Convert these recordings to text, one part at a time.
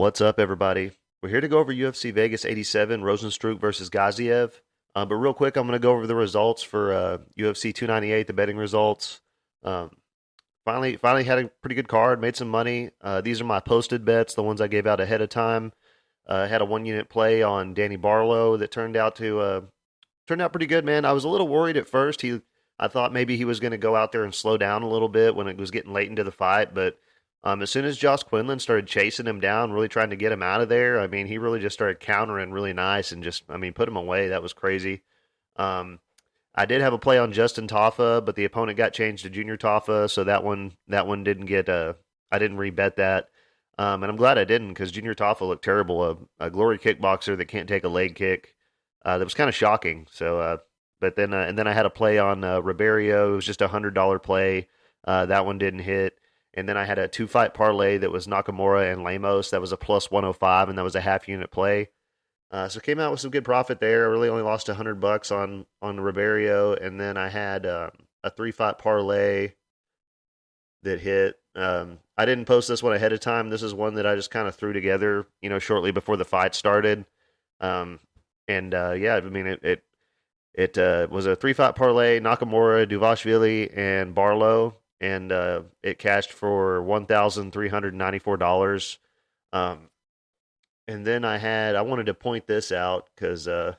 What's up, everybody? We're here to go over UFC Vegas 87, Rozenstruik versus Gaziev. Uh, but real quick, I'm going to go over the results for uh, UFC 298, the betting results. Um, finally, finally had a pretty good card, made some money. Uh, these are my posted bets, the ones I gave out ahead of time. Uh, had a one unit play on Danny Barlow that turned out to uh, turned out pretty good, man. I was a little worried at first. He, I thought maybe he was going to go out there and slow down a little bit when it was getting late into the fight, but um, as soon as Josh Quinlan started chasing him down, really trying to get him out of there, I mean, he really just started countering really nice and just, I mean, put him away. That was crazy. Um, I did have a play on Justin Tafa, but the opponent got changed to Junior Tafa, so that one that one didn't get. Uh, I didn't rebet that, um, and I'm glad I didn't because Junior Tafa looked terrible. A, a, glory kickboxer that can't take a leg kick. Uh, that was kind of shocking. So, uh, but then uh, and then I had a play on uh. It was just a hundred dollar play. Uh, that one didn't hit. And then I had a two fight parlay that was Nakamura and Lemos. That was a plus 105, and that was a half unit play. Uh, so came out with some good profit there. I really only lost 100 bucks on on Ribeiro, and then I had um, a three fight parlay that hit. Um, I didn't post this one ahead of time. This is one that I just kind of threw together, you know, shortly before the fight started. Um, and uh, yeah, I mean it it, it uh, was a three fight parlay: Nakamura, Dvalishvili, and Barlow and uh, it cashed for one thousand three hundred ninety four dollars. Um, and then I had I wanted to point this out because uh,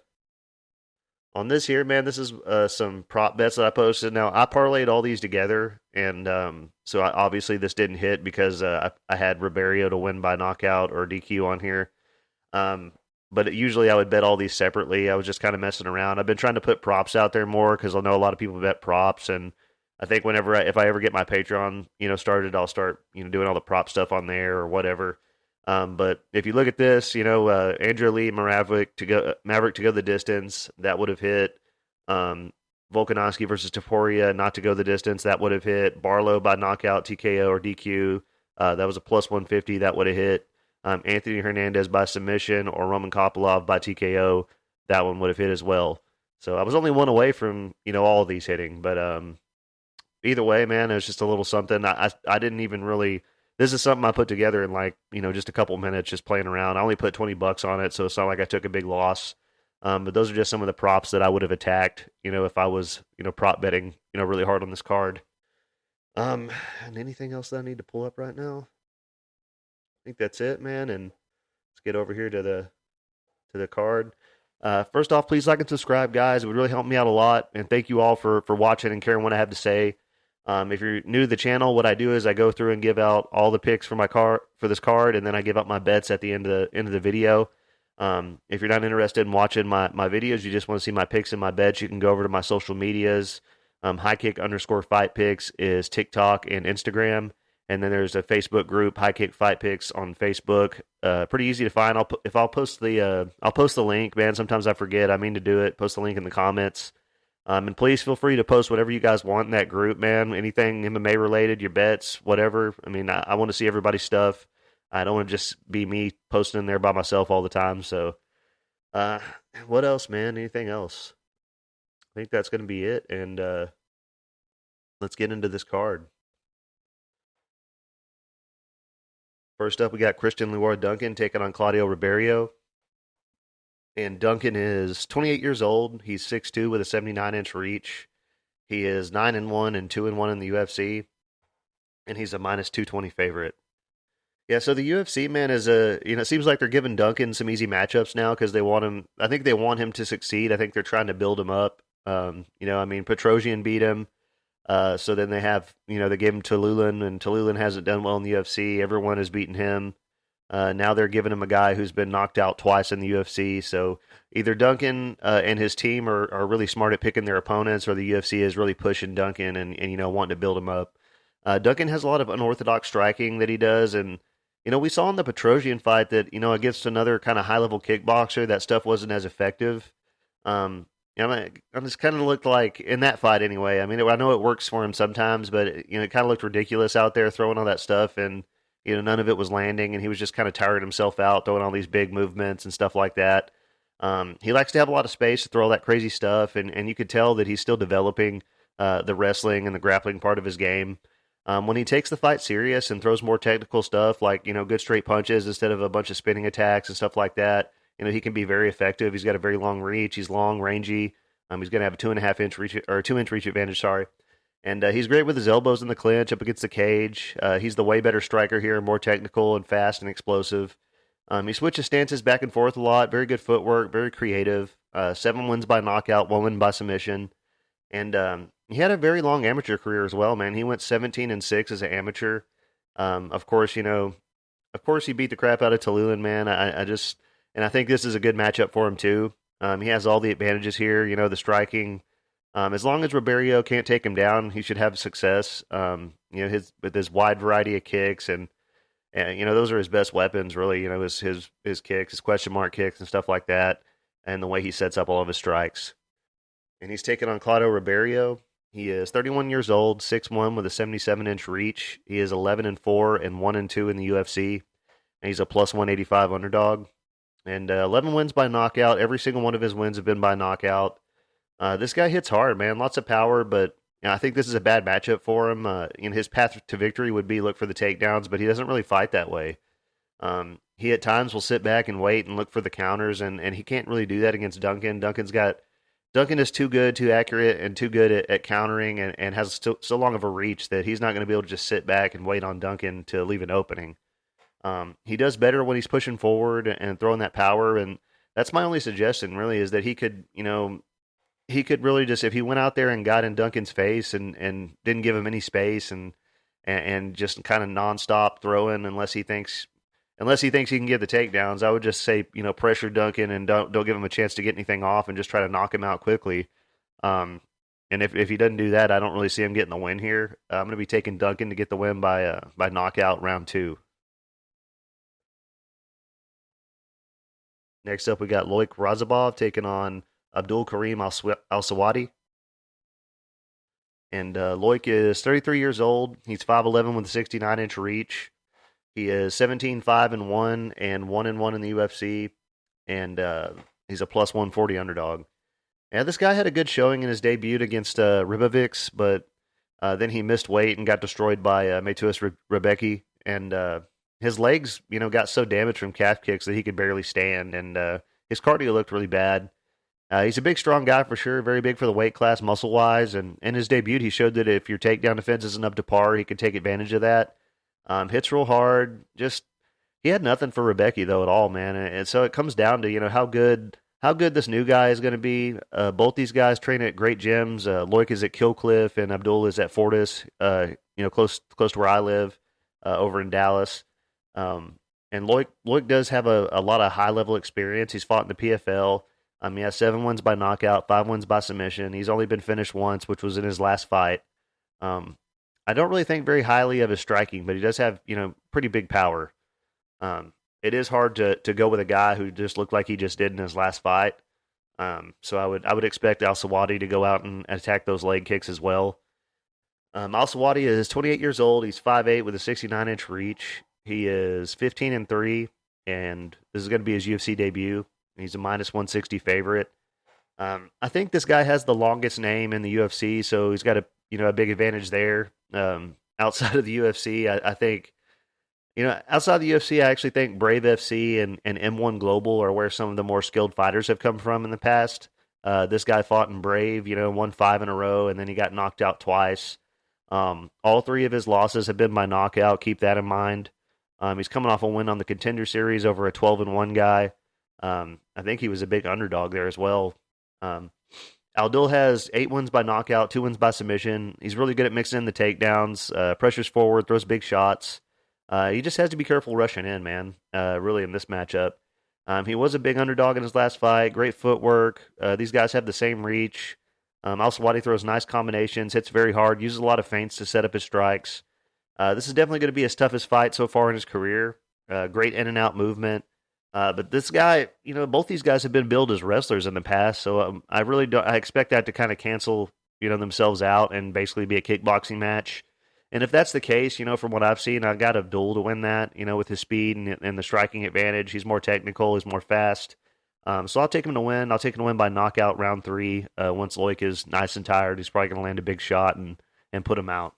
on this here, man, this is uh, some prop bets that I posted. Now I parlayed all these together, and um, so I, obviously this didn't hit because uh, I, I, had Ribeiro to win by knockout or DQ on here. Um, but usually I would bet all these separately. I was just kind of messing around. I've been trying to put props out there more because I know a lot of people bet props and I think whenever I, if I ever get my Patreon, you know, started, I'll start, you know, doing all the prop stuff on there or whatever. Um, but if you look at this, you know, uh, Andrea Lee Maverick to go Maverick to go the distance, that would have hit. Um, Volkanovski versus Topuria not to go the distance, that would have hit. Barlow by knockout, TKO or DQ, uh, that was a plus 150, that would have hit. Um, Anthony Hernandez by submission or Roman Kopylov by TKO, that one would have hit as well. So I was only one away from you know all of these hitting, but um, either way, man, it was just a little something. I, I, I didn't even really. This is something I put together in like you know just a couple minutes, just playing around. I only put twenty bucks on it, so it's not like I took a big loss. Um, but those are just some of the props that I would have attacked, you know, if I was you know prop betting, you know, really hard on this card. Um, and anything else that I need to pull up right now? I think that's it, man. And let's get over here to the to the card. Uh, first off, please like and subscribe, guys. It would really help me out a lot. And thank you all for for watching and caring what I have to say. Um, if you're new to the channel, what I do is I go through and give out all the picks for my car for this card, and then I give out my bets at the end of the end of the video. Um, if you're not interested in watching my, my videos, you just want to see my picks and my bets, you can go over to my social medias. Um, high kick underscore fight picks is TikTok and Instagram, and then there's a Facebook group, High Kick Fight Picks on Facebook. Uh, pretty easy to find. I'll if I'll post the uh, I'll post the link. Man, sometimes I forget. I mean to do it. Post the link in the comments. Um, and please feel free to post whatever you guys want in that group, man. Anything MMA related, your bets, whatever. I mean, I, I want to see everybody's stuff. I don't want to just be me posting in there by myself all the time. So, uh, what else, man? Anything else? I think that's going to be it. And uh, let's get into this card. First up, we got Christian Leroy Duncan taking on Claudio Ribeiro and Duncan is 28 years old. He's 6'2 with a 79 inch reach. He is 9 and 1 and 2 and 1 in the UFC, and he's a minus 220 favorite. Yeah, so the UFC man is a you know it seems like they're giving Duncan some easy matchups now because they want him. I think they want him to succeed. I think they're trying to build him up. Um, you know, I mean, Petrosyan beat him. Uh, so then they have, you know, they gave him Tiuliulin, and Tiuliulin hasn't done well in the UFC. Everyone has beaten him. Uh, now they're giving him a guy who's been knocked out twice in the UFC. So either Duncan uh, and his team are, are really smart at picking their opponents, or the UFC is really pushing Duncan and, and you know wanting to build him up. Uh, Duncan has a lot of unorthodox striking that he does, and you know we saw in the Petrosyan fight that you know against another kind of high level kickboxer that stuff wasn't as effective. Um, you know, it just kind of looked like in that fight anyway. I mean, I know it works for him sometimes, but you know, it kind of looked ridiculous out there throwing all that stuff, and you know, none of it was landing, and he was just kind of tired himself out throwing all these big movements and stuff like that. Um, he likes to have a lot of space to throw all that crazy stuff, and and you could tell that he's still developing uh, the wrestling and the grappling part of his game. Um, when he takes the fight serious and throws more technical stuff, like you know, good straight punches instead of a bunch of spinning attacks and stuff like that, you know, he can be very effective. He's got a very long reach. He's long, rangy. Um, he's going to have a two and a half inch reach or two inch reach advantage. Sorry, and uh, he's great with his elbows in the clinch up against the cage. Uh, he's the way better striker here, more technical and fast and explosive. Um, he switches stances back and forth a lot. Very good footwork, very creative. Uh, seven wins by knockout, one win by submission, and um, he had a very long amateur career as well. Man, he went seventeen and six as an amateur. Um, of course, you know, of course, he beat the crap out of Tiuliulin. Man, I, I just and I think this is a good matchup for him too. Um, he has all the advantages here. You know, the striking. Um, as long as Ribeiro can't take him down, he should have success. Um, you know, his with his wide variety of kicks and and you know those are his best weapons. Really, you know, his his his kicks, his question mark kicks, and stuff like that, and the way he sets up all of his strikes. And he's taking on Claudio Ribeiro. He is 31 years old, 6'1 with a 77 inch reach. He is 11 and 4 and 1 and 2 in the UFC. And he's a plus 185 underdog and uh, 11 wins by knockout. Every single one of his wins have been by knockout. Uh, this guy hits hard, man. Lots of power, but you know, I think this is a bad matchup for him. Uh, know, his path to victory would be look for the takedowns, but he doesn't really fight that way. Um, he at times will sit back and wait and look for the counters, and, and he can't really do that against Duncan. Duncan's got Duncan is too good, too accurate, and too good at, at countering, and, and has so, so long of a reach that he's not going to be able to just sit back and wait on Duncan to leave an opening. Um, he does better when he's pushing forward and throwing that power, and that's my only suggestion. Really, is that he could, you know, he could really just if he went out there and got in Duncan's face and and didn't give him any space and and, and just kind of nonstop throwing unless he thinks unless he thinks he can get the takedowns. I would just say you know pressure Duncan and don't don't give him a chance to get anything off and just try to knock him out quickly. Um, and if, if he doesn't do that, I don't really see him getting the win here. Uh, I'm going to be taking Duncan to get the win by uh, by knockout round two. Next up, we got Loik Radzhabov taking on Abdul Karim Al Selwady. And uh, Loik is 33 years old. He's 5'11 with a 69 inch reach. He is 17 5 and 1 and 1 and 1 in the UFC. And uh, he's a plus 140 underdog. Yeah, this guy had a good showing in his debut against uh, but uh, then he missed weight and got destroyed by uh, Mateusz Rebecki. And uh, his legs, you know, got so damaged from calf kicks that he could barely stand, and uh, his cardio looked really bad. Uh, he's a big, strong guy for sure. Very big for the weight class, muscle wise, and in his debut, he showed that if your takedown defense isn't up to par, he can take advantage of that. Um, hits real hard. Just he had nothing for Rebecki though at all, man. And, and, so it comes down to you know how good how good this new guy is going to be. Uh, both these guys train at great gyms. Uh, Loik is at Kill Cliff, and Abdul is at Fortis. Uh, you know, close close to where I live, uh, over in Dallas. Um, and Loik, Loik does have a, a lot of high level experience. He's fought in the PFL. Um, he has seven wins by knockout, five wins by submission. He's only been finished once, which was in his last fight. Um, I don't really think very highly of his striking, but he does have you know pretty big power. Um, it is hard to to go with a guy who just looked like he just did in his last fight. Um, so I would I would expect Al Selwady to go out and attack those leg kicks as well. Um, Al Selwady is 28 years old. He's 5'8 with a 69 inch reach. He is 15 and 3, and this is going to be his UFC debut. He's a minus 160 favorite. Um, I think this guy has the longest name in the UFC, so he's got a you know a big advantage there. Um, outside of the UFC, I, I, think you know outside of the UFC, I actually think Brave FC and, and M1 Global are where some of the more skilled fighters have come from in the past. Uh, this guy fought in Brave, you know, won five in a row, and then he got knocked out twice. Um, all three of his losses have been by knockout. Keep that in mind. Um, he's coming off a win on the contender series over a 12 and 1 guy. Um, I think he was a big underdog there as well. Um, Abdul has eight wins by knockout, two wins by submission. He's really good at mixing in the takedowns, uh, pressures forward, throws big shots. Uh, he just has to be careful rushing in, man, uh, really, in this matchup. Um, he was a big underdog in his last fight, great footwork. Uh, these guys have the same reach. Um, Al Selwady throws nice combinations, hits very hard, uses a lot of feints to set up his strikes. Uh, this is definitely going to be his toughest fight so far in his career. Uh, great in and out movement. Uh, but this guy, you know, both these guys have been billed as wrestlers in the past, so um, I really don't. I expect that to kind of cancel, you know, themselves out and basically be a kickboxing match. And if that's the case, you know, from what I've seen, I got Abdul to win that. You know, with his speed and, and the striking advantage, he's more technical, he's more fast. Um, so I'll take him to win. I'll take him to win by knockout round three. Uh, once Loik is nice and tired, he's probably going to land a big shot and and put him out.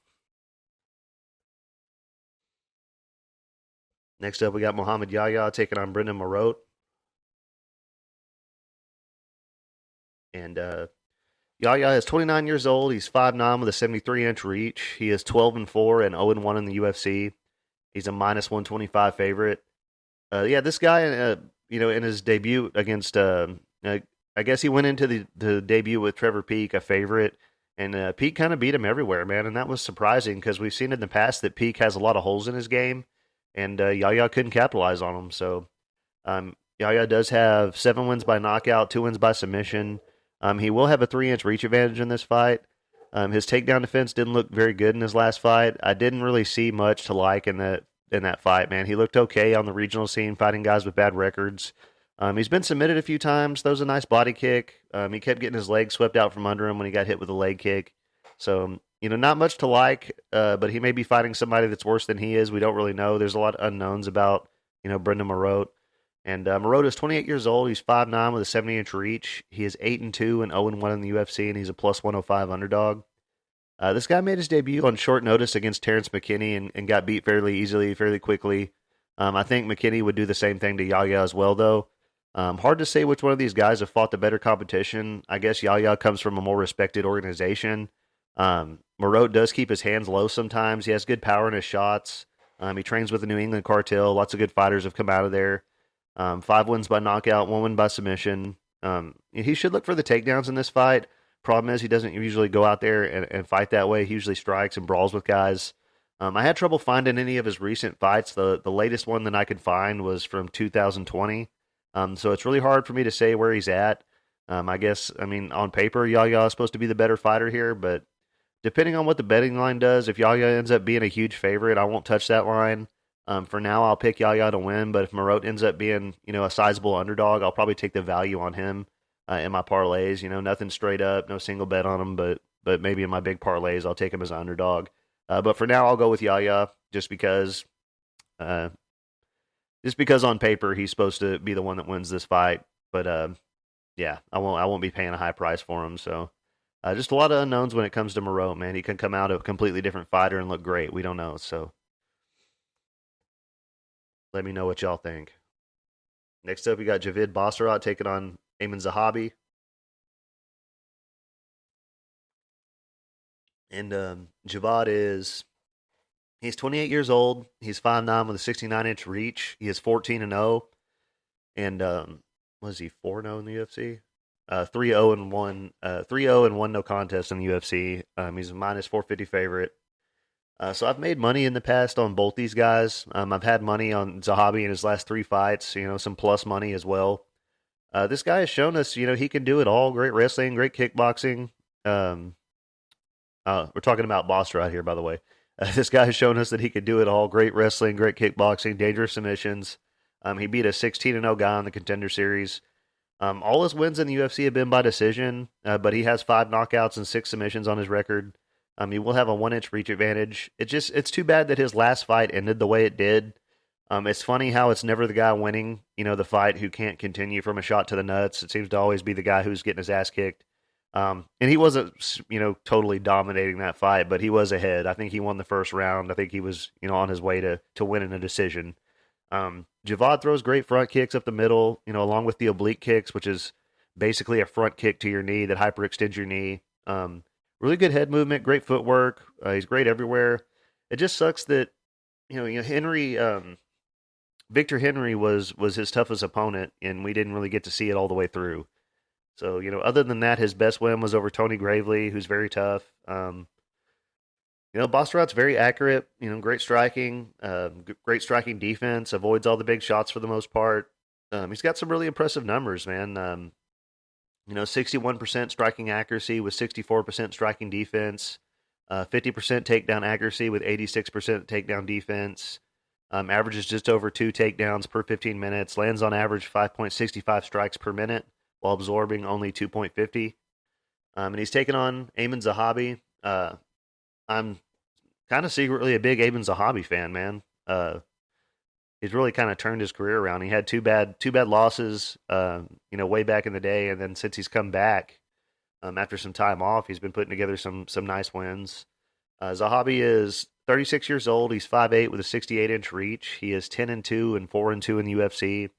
Next up, we got Muhammad Yahya taking on Brendan Marotte. And uh, Yahya is 29 years old. He's 5'9 with a 73 inch reach. He is 12 and 4 and 0 and 1 in the UFC. He's a minus 125 favorite. Uh, yeah, this guy, uh, you know, in his debut against, uh, I guess he went into the, the debut with Trevor Peek, a favorite. And uh, Peek kind of beat him everywhere, man. And that was surprising because we've seen in the past that Peek has a lot of holes in his game and uh, Yahya couldn't capitalize on them. So um, Yahya does have seven wins by knockout, two wins by submission. Um, he will have a three inch reach advantage in this fight. Um, his takedown defense didn't look very good in his last fight. I didn't really see much to like in that in that fight. Man, he looked okay on the regional scene, fighting guys with bad records. Um, he's been submitted a few times. That was a nice body kick. Um, he kept getting his leg swept out from under him when he got hit with a leg kick. So you know, not much to like, uh, but he may be fighting somebody that's worse than he is. We don't really know. There's a lot of unknowns about, you know, Brendan Marotte. And uh, Marotte is 28 years old. He's 5'9 with a 70 inch reach. He is 8 and 2 and 0 and 1 in the UFC, and he's a plus 105 underdog. Uh, this guy made his debut on short notice against Terrence McKinney and, and got beat fairly easily, fairly quickly. Um, I think McKinney would do the same thing to Yahya as well, though. Um, hard to say which one of these guys have fought the better competition. I guess Yahya comes from a more respected organization. Um, Marotte does keep his hands low sometimes. He has good power in his shots. Um, he trains with the New England Cartel. Lots of good fighters have come out of there. Um, five wins by knockout, one win by submission. Um, he should look for the takedowns in this fight. Problem is, he doesn't usually go out there and, and fight that way. He usually strikes and brawls with guys. Um, I had trouble finding any of his recent fights. The the latest one that I could find was from 2020. Um, so it's really hard for me to say where he's at. Um, I guess I mean on paper, Yahya is supposed to be the better fighter here, but depending on what the betting line does, if Yahya ends up being a huge favorite, I won't touch that line. Um, for now, I'll pick Yahya to win, but if Marotte ends up being, you know, a sizable underdog, I'll probably take the value on him uh, in my parlays. You know, nothing straight up, no single bet on him, but but maybe in my big parlays, I'll take him as an underdog. Uh, but for now, I'll go with Yahya just because, uh, just because on paper he's supposed to be the one that wins this fight. But uh, yeah, I won't I won't be paying a high price for him. So uh, just a lot of unknowns when it comes to Marotte, man. He can come out a completely different fighter and look great. We don't know. So let me know what y'all think. Next up, we got Javid Basharat taking on Aiemann Zahabi. And um, Javad is he's 28 years old. He's 5'9 with a 69 inch reach. He is 14 and 0. And um, was he 4 0 in the UFC? Uh, 3-0 and 1 uh 3-0 and 1 no contest in the UFC. Um, he's a minus 450 favorite. Uh, so I've made money in the past on both these guys. Um, I've had money on Zahabi in his last three fights, you know, some plus money as well. Uh, this guy has shown us, you know, he can do it all. Great wrestling, great kickboxing. Um, uh, we're talking about Boss right here, by the way. Uh, this guy has shown us that he can do it all. Great wrestling, great kickboxing, dangerous submissions. Um, he beat a 16 and 0 guy in the contender series. Um, all his wins in the UFC have been by decision, uh, but he has five knockouts and six submissions on his record. Um, he will have a one inch reach advantage. It's just it's too bad that his last fight ended the way it did. Um, it's funny how it's never the guy winning, you know, the fight who can't continue from a shot to the nuts. It seems to always be the guy who's getting his ass kicked. Um, and he wasn't, you know, totally dominating that fight, but he was ahead. I think he won the first round. I think he was, you know, on his way to to winning a decision. Um, Javad throws great front kicks up the middle, you know, along with the oblique kicks, which is basically a front kick to your knee that hyperextends your knee. Um, really good head movement, great footwork. Uh, he's great everywhere. It just sucks that you know, you know Henry, um, Victor Henry was was his toughest opponent, and we didn't really get to see it all the way through. So you know, other than that, his best win was over Tony Gravely, who's very tough. Um, you know, Basharat's very accurate. You know, great striking, uh, great striking defense. Avoids all the big shots for the most part. Um, he's got some really impressive numbers, man. Um, you know, sixty-one percent striking accuracy with sixty-four percent striking defense. Uh, fifty percent takedown accuracy with eighty-six percent takedown defense. Um, averages just over two takedowns per 15 minutes. Lands on average 5.65 strikes per minute while absorbing only 2.50. Um, and he's taken on Aiemann Zahabi. Uh, I'm kind of secretly a big Aiemann Zahabi fan, man. Uh, he's really kind of turned his career around. He had two bad two bad losses, uh, you know, way back in the day, and then since he's come back um, after some time off, he's been putting together some some nice wins. Uh, Zahabi is 36 years old. He's 5'8 with a 68 inch reach. He is 10 and 2 and 4 and 2 in the UFC.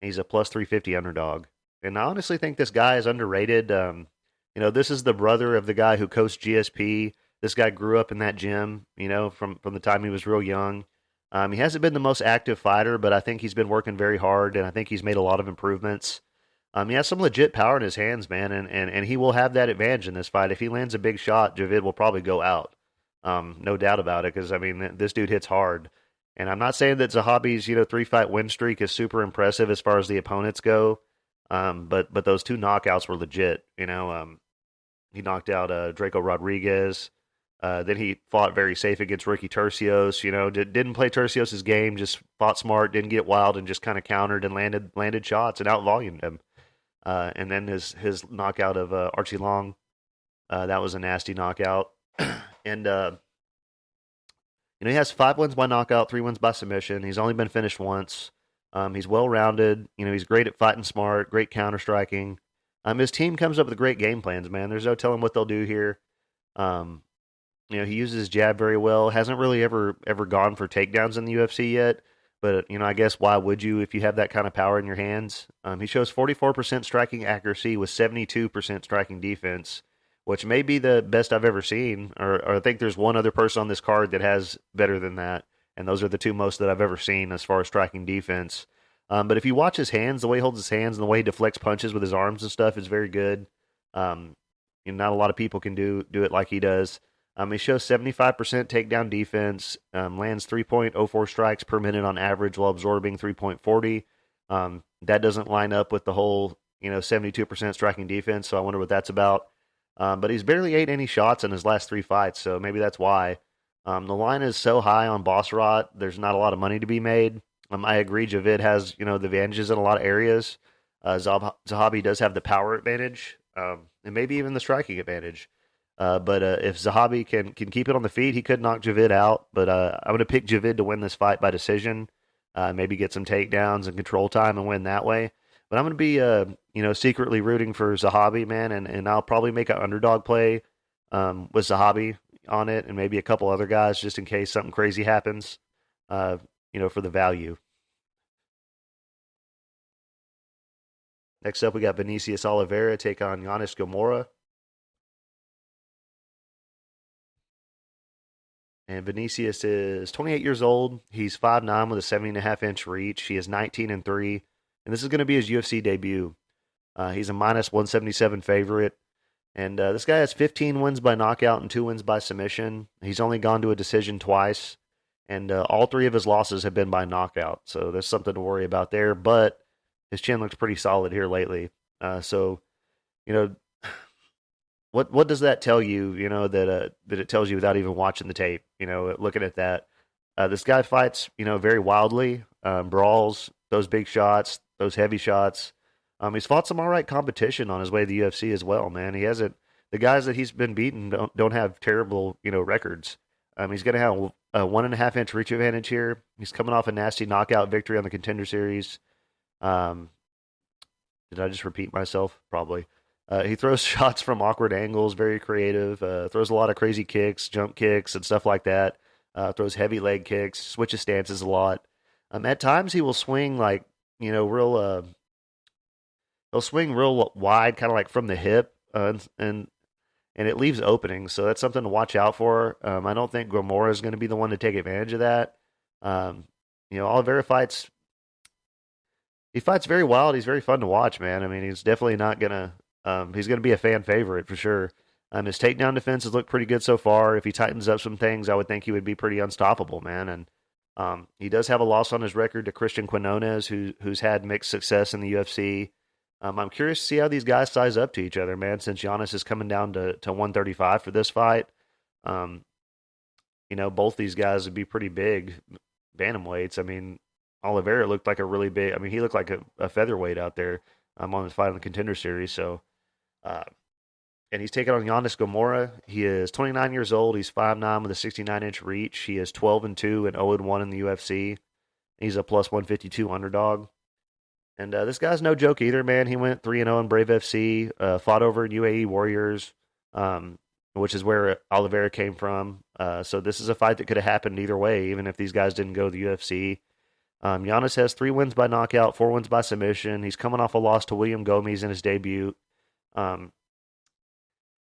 he's a plus 350 underdog. And I honestly think this guy is underrated. Um, you know, this is the brother of the guy who coached GSP. This guy grew up in that gym, you know, from, from the time he was real young. Um, he hasn't been the most active fighter, but I think he's been working very hard, and I think he's made a lot of improvements. Um, he has some legit power in his hands, man, and, and, and he will have that advantage in this fight. If he lands a big shot, Javid will probably go out. Um, no doubt about it, because I mean, this dude hits hard. And I'm not saying that Zahabi's you know three fight win streak is super impressive as far as the opponents go, um, but but those two knockouts were legit. You know, um, he knocked out uh, Drako Rodriguez. Uh, then he fought very safe against Ricky Turcios. You know, did, didn't play Turcios' game, just fought smart, didn't get wild, and just kind of countered and landed landed shots and outvolumed him. Uh, and then his his knockout of uh, Aoriqileng, uh, that was a nasty knockout. and uh, you know he has five wins by knockout, three wins by submission. He's only been finished once. Um, he's well rounded. You know he's great at fighting smart, great counter striking. Um, his team comes up with great game plans. Man, there's no telling what they'll do here. Um, you know he uses his jab very well. Hasn't really ever ever gone for takedowns in the UFC yet. But you know, I guess why would you if you have that kind of power in your hands? Um, he shows 44% striking accuracy with 72% striking defense which may be the best I've ever seen. Or, or, I think there's one other person on this card that has better than that, and those are the two most that I've ever seen as far as striking defense. Um, but if you watch his hands, the way he holds his hands and the way he deflects punches with his arms and stuff is very good. Um, you know, not a lot of people can do do it like he does. Um, he shows 75% takedown defense, um, lands 3.04 strikes per minute on average while absorbing 3.40. Um, that doesn't line up with the whole, you know, 72% striking defense. So I wonder what that's about. Um, but he's barely ate any shots in his last three fights, so maybe that's why. Um, the line is so high on Basharat, there's not a lot of money to be made. Um, I agree, Javid has you know the advantages in a lot of areas. Uh, Zahabi does have the power advantage, and maybe even the striking advantage. Uh, but uh, if Zahabi can can keep it on the feet, he could knock Javid out. But uh, I'm going to pick Javid to win this fight by decision. Uh, maybe get some takedowns and control time and win that way. But I'm going to be, uh, you know, secretly rooting for Zahabi, man, and, and I'll probably make an underdog play um, with Zahabi on it, and maybe a couple other guys just in case something crazy happens, uh, you know, for the value. Next up, we got Vinicius Oliveira take on Yanis Ghemmouri. And Vinicius is 28 years old. He's 5'9 with a 70.5 inch reach. He is 19 and 3 and this is going to be his UFC debut. Uh, he's a minus 177 favorite. And uh, this guy has 15 wins by knockout and two wins by submission. He's only gone to a decision twice. And uh, all three of his losses have been by knockout. So there's something to worry about there. But his chin looks pretty solid here lately. Uh, so, you know, what what does that tell you? You know that uh, that it tells you without even watching the tape. You know, looking at that, uh, this guy fights. You know, very wildly, um, brawls, those big shots, those heavy shots. Um, he's fought some all right competition on his way to the UFC as well, man. He hasn't the guys that he's been beaten don't don't have terrible you know records. Um, he's going to have a one and a half inch reach advantage here. He's coming off a nasty knockout victory on the contender series. Um, did I just repeat myself? Probably. Uh, he throws shots from awkward angles, very creative. Uh, throws a lot of crazy kicks, jump kicks, and stuff like that. Uh, throws heavy leg kicks, switches stances a lot. Um, at times he will swing like you know, real. Uh, he'll swing real wide, kind of like from the hip, uh, and, and and it leaves openings. So that's something to watch out for. Um, I don't think Ghemmouri is going to be the one to take advantage of that. Um, you know, Oliveira fights. He fights very wild. He's very fun to watch, man. I mean, he's definitely not gonna. Um, he's gonna be a fan favorite for sure. Um, his takedown defense has looked pretty good so far. If he tightens up some things, I would think he would be pretty unstoppable, man. And um, he does have a loss on his record to Christian Quiñonez, who who's had mixed success in the UFC. Um, I'm curious to see how these guys size up to each other, man. Since Yanis is coming down to, to 135 for this fight, um, you know both these guys would be pretty big. bantamweights. I mean, Oliveira looked like a really big. I mean, he looked like a, a featherweight out there um, on his fight in the contender series. So, uh, and he's taking on Yanis Ghemmouri. He is 29 years old. He's 5'9 with a 69 inch reach. He is 12 and 2 and 0 and 1 in the UFC. He's a plus 152 underdog. And uh, this guy's no joke either, man. He went 3 0 in Brave FC, uh, fought over in UAE Warriors, um, which is where Oliveira came from. Uh, so this is a fight that could have happened either way, even if these guys didn't go to the UFC. Um, Yanis has three wins by knockout, four wins by submission. He's coming off a loss to William Gomis in his debut. Um,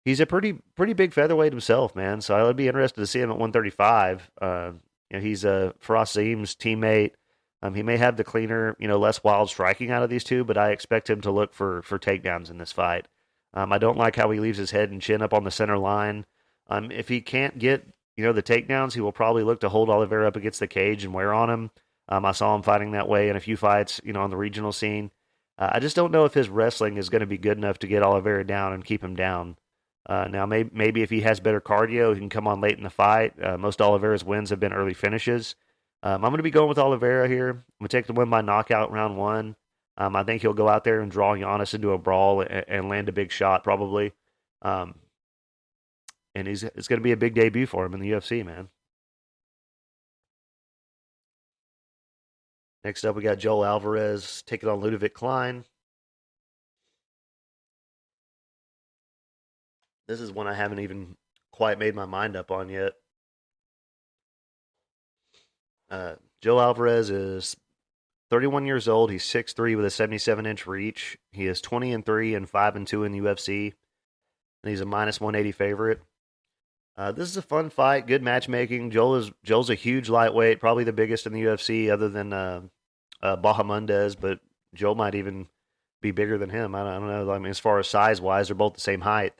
he's a pretty pretty big featherweight himself, man. So I would be interested to see him at 135. Uh, you know, he's a Fares Ziam's teammate. Um, he may have the cleaner, you know, less wild striking out of these two, but I expect him to look for for takedowns in this fight. Um, I don't like how he leaves his head and chin up on the center line. Um, if he can't get, you know, the takedowns, he will probably look to hold Oliveira up against the cage and wear on him. Um, I saw him fighting that way in a few fights, you know, on the regional scene. Uh, I just don't know if his wrestling is going to be good enough to get Oliveira down and keep him down. Uh, now, maybe, maybe if he has better cardio, he can come on late in the fight. Uh, most Oliveira's wins have been early finishes. Um, I'm going to be going with Oliveira here. I'm going to take the win by knockout round one. Um, I think he'll go out there and draw Yanis into a brawl and, and land a big shot, probably. Um, and he's it's going to be a big debut for him in the UFC, man. Next up, we got Joel Alvarez taking on Ludovit Klein. This is one I haven't even quite made my mind up on yet. Uh, Joe Alvarez is 31 years old. He's 6'3 with a 77 inch reach. He is 20 and 3 and 5 and 2 in the UFC. And he's a minus 180 favorite. Uh, this is a fun fight, good matchmaking. Joel is Joel's a huge lightweight, probably the biggest in the UFC, other than uh, uh, Bahamondes, but Joel might even be bigger than him. I don't, I don't know. I mean, as far as size wise, they're both the same height.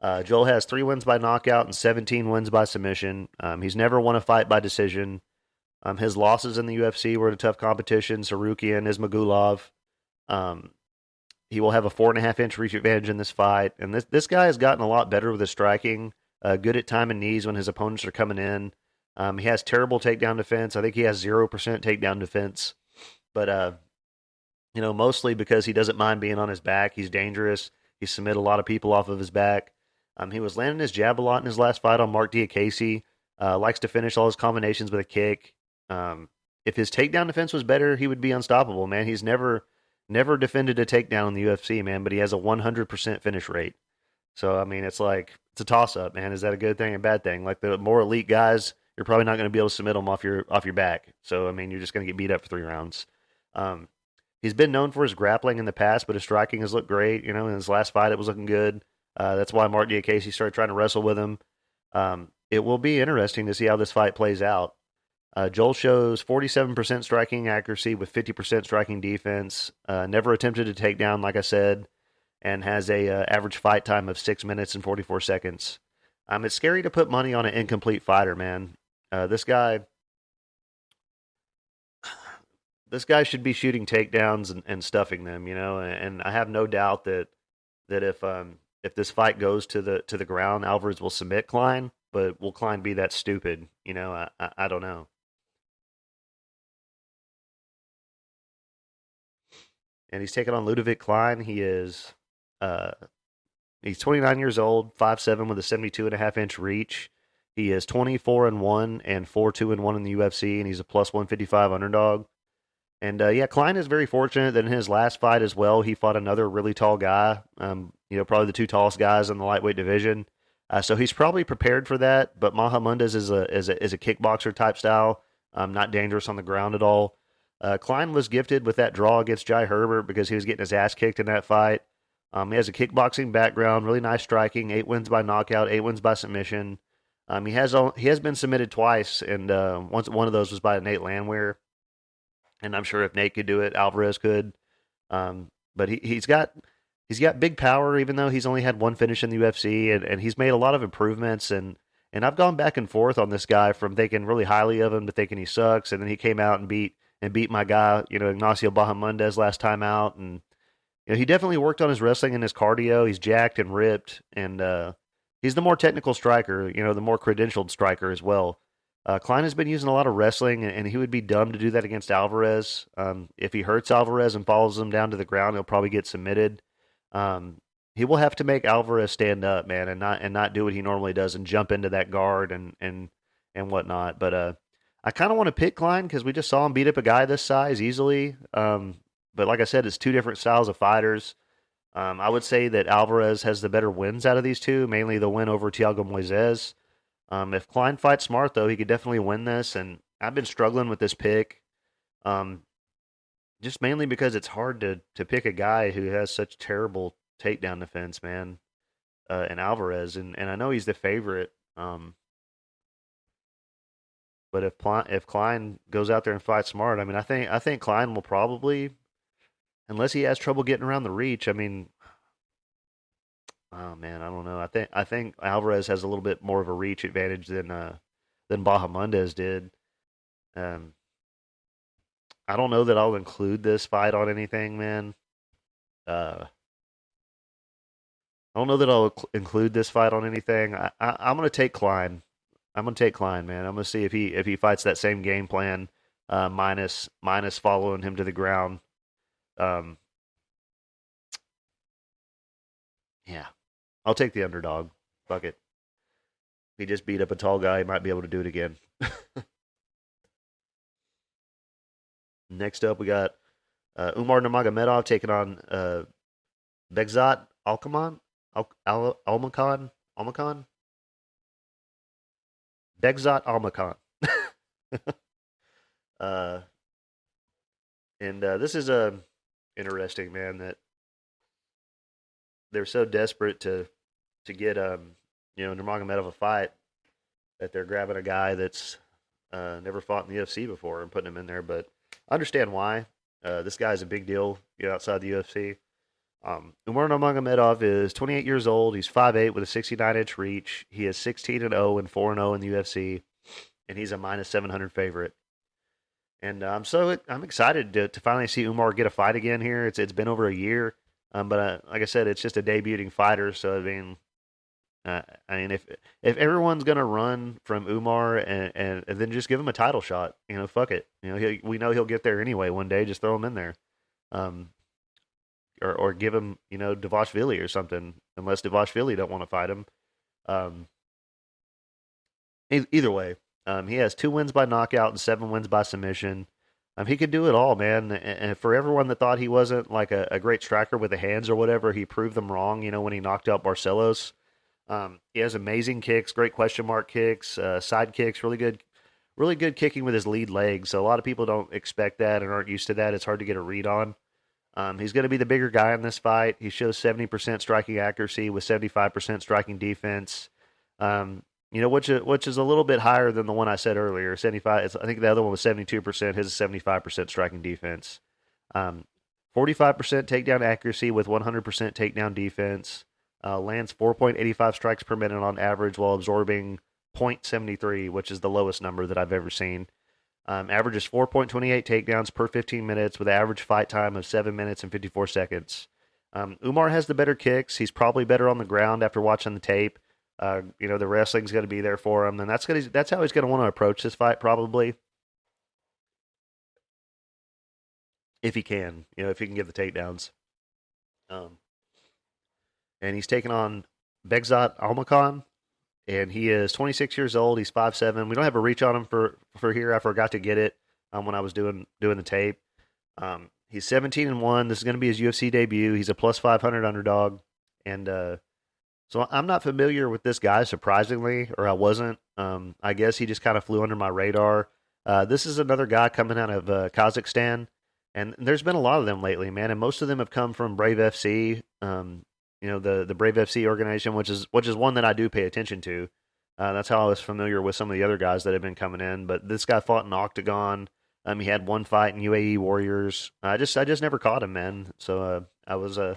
Uh, Joel has three wins by knockout and 17 wins by submission. Um, he's never won a fight by decision. Um, his losses in the UFC were to tough competition, Tsarukyan, Ismagulov. Um, he will have a four and a half inch reach advantage in this fight. And this, this guy has gotten a lot better with his striking, uh, good at time and knees when his opponents are coming in. Um, he has terrible takedown defense. I think he has 0% takedown defense. But, uh, you know, mostly because he doesn't mind being on his back. He's dangerous. He submit a lot of people off of his back. Um, he was landing his jab a lot in his last fight on Marc Diakiese. Uh, likes to finish all his combinations with a kick. Um, if his takedown defense was better, he would be unstoppable, man. He's never never defended a takedown in the UFC, man, but he has a 100% finish rate. So I mean, it's like it's a toss up, man. Is that a good thing or bad thing? Like the more elite guys, you're probably not going to be able to submit them off your off your back. So I mean, you're just going to get beat up for three rounds. Um, he's been known for his grappling in the past, but his striking has looked great. You know, in his last fight, it was looking good. Uh, that's why Marc Diakiese started trying to wrestle with him. Um, it will be interesting to see how this fight plays out. Uh, Joel shows 47% striking accuracy with 50% striking defense. Uh, never attempted to take down, like I said, and has a uh, average fight time of six minutes and 44 seconds. Um, it's scary to put money on an incomplete fighter, man. Uh, this guy, this guy should be shooting takedowns and, and stuffing them, you know. And, and, I have no doubt that that if um, if this fight goes to the to the ground, Alvarez will submit Klein. But will Klein be that stupid? You know, I, I, I don't know. and he's taking on Ludovit Klein. He is uh, he's 29 years old, 5'7 with a 72 and a half inch reach. He is 24 and 1 and 4 2 and 1 in the UFC, and he's a plus 155 underdog. And uh, yeah, Klein is very fortunate that in his last fight as well, he fought another really tall guy. Um, you know, probably the two tallest guys in the lightweight division. Uh, so he's probably prepared for that. But Bahamondes is a is a is a kickboxer type style, um, not dangerous on the ground at all. Uh, Klein was gifted with that draw against Jai Herbert because he was getting his ass kicked in that fight. Um, he has a kickboxing background, really nice striking, eight wins by knockout, eight wins by submission. Um, he has he has been submitted twice, and uh, once one of those was by Nate Landwehr. And I'm sure if Nate could do it, Alvarez could. Um, but he he's got he's got big power, even though he's only had one finish in the UFC, and, and he's made a lot of improvements. And and I've gone back and forth on this guy from thinking really highly of him to thinking he sucks, and then he came out and beat and beat my guy, you know, Ignacio Bahamondes last time out. And you know, he definitely worked on his wrestling and his cardio. He's jacked and ripped, and uh, he's the more technical striker, you know, the more credentialed striker as well. Uh, Klein has been using a lot of wrestling, and, he would be dumb to do that against Alvarez. Um, if he hurts Alvarez and follows him down to the ground, he'll probably get submitted. Um, he will have to make Alvarez stand up, man, and not and not do what he normally does and jump into that guard and and and whatnot. But uh, I kind of want to pick Klein because we just saw him beat up a guy this size easily. Um, but like I said, it's two different styles of fighters. Um, I would say that Alvarez has the better wins out of these two, mainly the win over Thiago Moises. Um, if Klein fights smart, though, he could definitely win this. And I've been struggling with this pick, um, just mainly because it's hard to to pick a guy who has such terrible takedown defense, man. Uh, and Alvarez, and, and I know he's the favorite. Um, but if if Klein goes out there and fights smart, I mean, I think I think Klein will probably unless he has trouble getting around the reach. I mean, oh man, I don't know. I think I think Alvarez has a little bit more of a reach advantage than uh, than Bahamondes did. Um, I don't know that I'll include this fight on anything, man. Uh, I don't know that I'll include this fight on anything. I, I, am gonna take Klein. I'm gonna take Klein, man. I'm gonna see if he if he fights that same game plan, uh, minus minus following him to the ground. Um, yeah, I'll take the underdog. Fuck it. He just beat up a tall guy. He might be able to do it again. Next up, we got uh, Umar Nurmagomedov taking on uh, Bekzat Alkaman, Al- Al- Almakhan, Almakhan, Bekzat Almakhan. uh, and uh, this is a interesting, man. That they're so desperate to to get um you know Nurmagomedov a fight that they're grabbing a guy that's uh, never fought in the UFC before and putting him in there. But I understand why. Uh, this guy's a big deal you know, outside the UFC. Um, Umar Nurmagomedov is 28 years old. He's 5'8 with a 69 inch reach. He is 16 and 0 and 4 and 0 in the UFC, and he's a minus 700 favorite. And I'm so I'm excited to, to finally see Umar get a fight again here. It's it's been over a year, um, but uh, like I said, it's just a debuting fighter. So I mean, uh, I mean, if if everyone's gonna run from Umar and, and, and, then just give him a title shot, you know, fuck it. You know, he, we know he'll get there anyway one day. Just throw him in there, um, or or give him you know Dvalishvili or something. Unless Dvalishvili don't want to fight him, um, either way, um, he has two wins by knockout and seven wins by submission. Um, he could do it all, man. And for everyone that thought he wasn't like a, a, great striker with the hands or whatever, he proved them wrong. You know, when he knocked out Barcelos, um, he has amazing kicks, great question mark kicks, uh, side kicks, really good, really good kicking with his lead leg. So a lot of people don't expect that and aren't used to that. It's hard to get a read on. Um, he's going to be the bigger guy in this fight. He shows seventy percent striking accuracy with seventy five percent striking defense. Um, you know, which which is a little bit higher than the one I said earlier. Seventy five. I think the other one was seventy two percent. His is seventy five percent striking defense. Um, forty five percent takedown accuracy with one hundred percent takedown defense. Uh, lands four point eighty five strikes per minute on average while absorbing 0.73, which is the lowest number that I've ever seen. Um, averages 4.28 takedowns per 15 minutes with average fight time of 7 minutes and 54 seconds. Um, Umar has the better kicks. He's probably better on the ground after watching the tape. Uh, you know, the wrestling's going to be there for him, and that's gonna, that's how he's going to want to approach this fight, probably. If he can, you know, if he can get the takedowns. Um, and he's taking on Bekzat Almakhan, and he is 26 years old. He's 5'7". We don't have a reach on him for for here. I forgot to get it um, when I was doing doing the tape. Um, he's 17 and one. This is going to be his UFC debut. He's a plus 500 underdog, and uh, so I'm not familiar with this guy, surprisingly, or I wasn't. Um, I guess he just kind of flew under my radar. Uh, this is another guy coming out of uh, Kazakhstan, and there's been a lot of them lately, man. And most of them have come from Brave FC, um, you know, the the Brave FC organization, which is which is one that I do pay attention to. Uh, that's how I was familiar with some of the other guys that have been coming in. But this guy fought in Octagon. Um, he had one fight in UAE Warriors. I just I just never caught him, man. So uh, I was uh,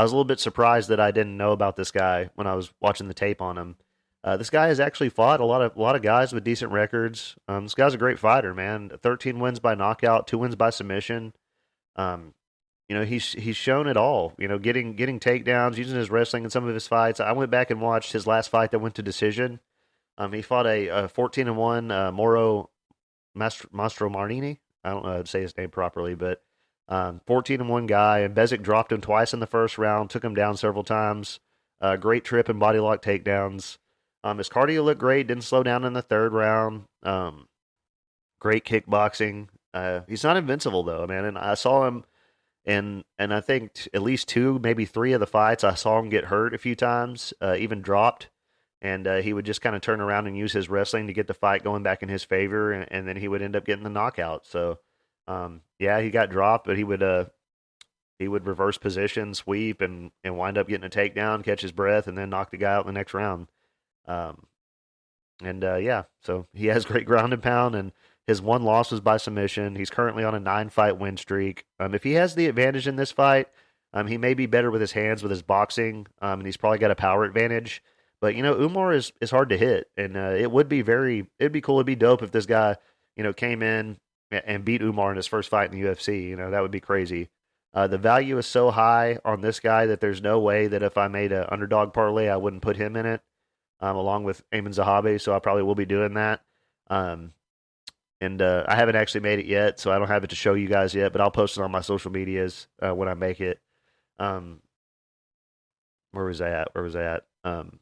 I was a little bit surprised that I didn't know about this guy when I was watching the tape on him. Uh, this guy has actually fought a lot of a lot of guys with decent records. Um, this guy's a great fighter, man. Thirteen wins by knockout, two wins by submission. Um, you know he's he's shown it all. You know, getting getting takedowns, using his wrestling in some of his fights. I went back and watched his last fight that went to decision. Um, he fought a, 14 and one uh, Moro Mastro, Mastromartini. I don't know how to say his name properly, but um, 14 and one guy. And Bezic dropped him twice in the first round, took him down several times. Uh, great trip and body lock takedowns. Um, his cardio looked great. Didn't slow down in the third round. Um, great kickboxing. Uh, he's not invincible though, man. And I saw him, and and I think t- at least two, maybe three of the fights, I saw him get hurt a few times, uh, even dropped, and uh, he would just kind of turn around and use his wrestling to get the fight going back in his favor, and, and then he would end up getting the knockout. So, um, yeah, he got dropped, but he would uh, he would reverse position, sweep, and and wind up getting a takedown, catch his breath, and then knock the guy out in the next round. Um, and uh, yeah, so he has great ground and pound, and his one loss was by submission. He's currently on a nine fight win streak. Um, if he has the advantage in this fight, um, he may be better with his hands, with his boxing, um, and he's probably got a power advantage. But you know, Umar is is hard to hit, and uh, it would be very, it'd be cool, it'd be dope if this guy, you know, came in and beat Umar in his first fight in the UFC. You know, that would be crazy. Uh, the value is so high on this guy that there's no way that if I made an underdog parlay, I wouldn't put him in it, um, along with Aiemann Zahabi. So I probably will be doing that. Um, and uh, I haven't actually made it yet, so I don't have it to show you guys yet. But I'll post it on my social medias uh, when I make it. Um, where was I at? Where was I at? Um,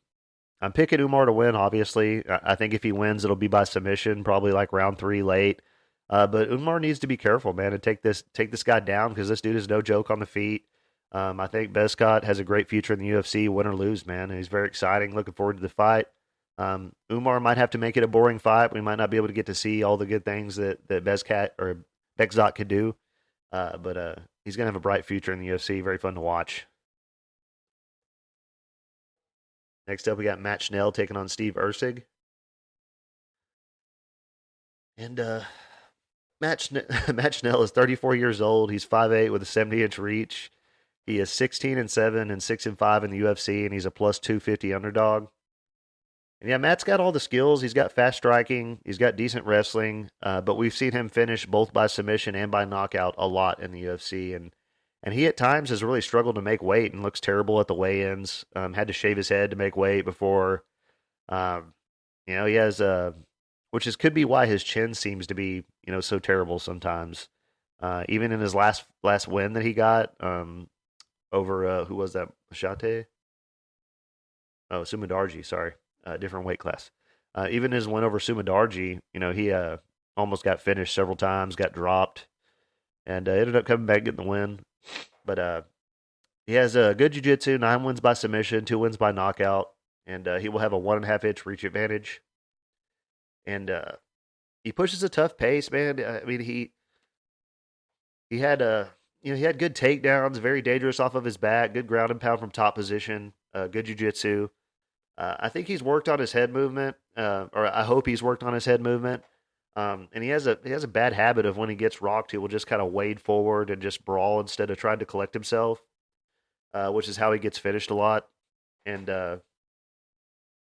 I'm picking Umar to win. Obviously, I think if he wins, it'll be by submission, probably like round three late. Uh, but Umar needs to be careful, man, and take this take this guy down because this dude is no joke on the feet. Um, I think Bezcott has a great future in the UFC, win or lose, man. He's very exciting. Looking forward to the fight. Um, Umar might have to make it a boring fight. We might not be able to get to see all the good things that that Bezcat or Bekzat could do. Uh, but uh, he's gonna have a bright future in the UFC. Very fun to watch. Next up, we got Matt Schnell taking on Steve Erceg. And uh, Matt, Schne- Matt Schnell is 34 years old. He's 5'8 with a 70 inch reach. He is 16 and 7 and 6 and 5 in the UFC, and he's a plus 250 underdog. And yeah, Matt's got all the skills. He's got fast striking. He's got decent wrestling. Uh, but we've seen him finish both by submission and by knockout a lot in the UFC. And and he at times has really struggled to make weight and looks terrible at the weigh-ins. Um, had to shave his head to make weight before. Um, you know, he has a, which is could be why his chin seems to be you know so terrible sometimes. Uh, even in his last last win that he got um, over uh, who was that Shate? Oh, Sumudaerji, sorry uh, different weight class. Uh, even his win over Sumudaerji, you know, he uh, almost got finished several times, got dropped, and uh, ended up coming back getting the win. But he has a good jiu-jitsu, nine wins by submission, two wins by knockout, and he will have a one and a half inch reach advantage. And uh, he pushes a tough pace, man. I mean, he he had a you know he had good takedowns, very dangerous off of his back, good ground and pound from top position, uh, good jiu-jitsu. Uh, I think he's worked on his head movement, uh, or I hope he's worked on his head movement. Um, and he has a he has a bad habit of when he gets rocked, he will just kind of wade forward and just brawl instead of trying to collect himself, uh, which is how he gets finished a lot. And uh,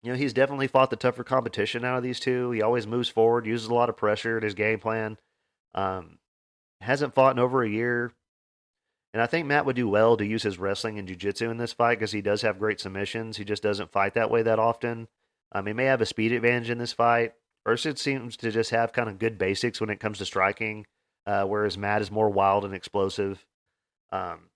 you know, he's definitely fought the tougher competition out of these two. He always moves forward, uses a lot of pressure in his game plan. Um, hasn't fought in over a year. And I think Matt would do well to use his wrestling and jiu-jitsu in this fight because he does have great submissions. He just doesn't fight that way that often. Um, he may have a speed advantage in this fight. Erceg seems to just have kind of good basics when it comes to striking, uh, whereas Matt is more wild and explosive. Um,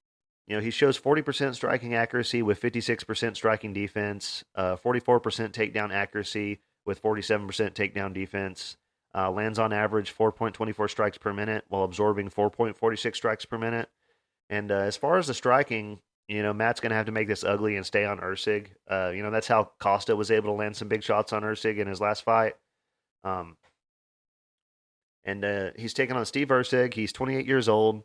you know, he shows 40% striking accuracy with 56% striking defense, uh, 44% takedown accuracy with 47% takedown defense. Uh, lands on average 4.24 strikes per minute while absorbing 4.46 strikes per minute. And uh, as far as the striking, you know, Matt's going to have to make this ugly and stay on Erceg. Uh, you know, that's how Costa was able to land some big shots on Erceg in his last fight. Um, and uh, he's taking on Steve Erceg. He's 28 years old,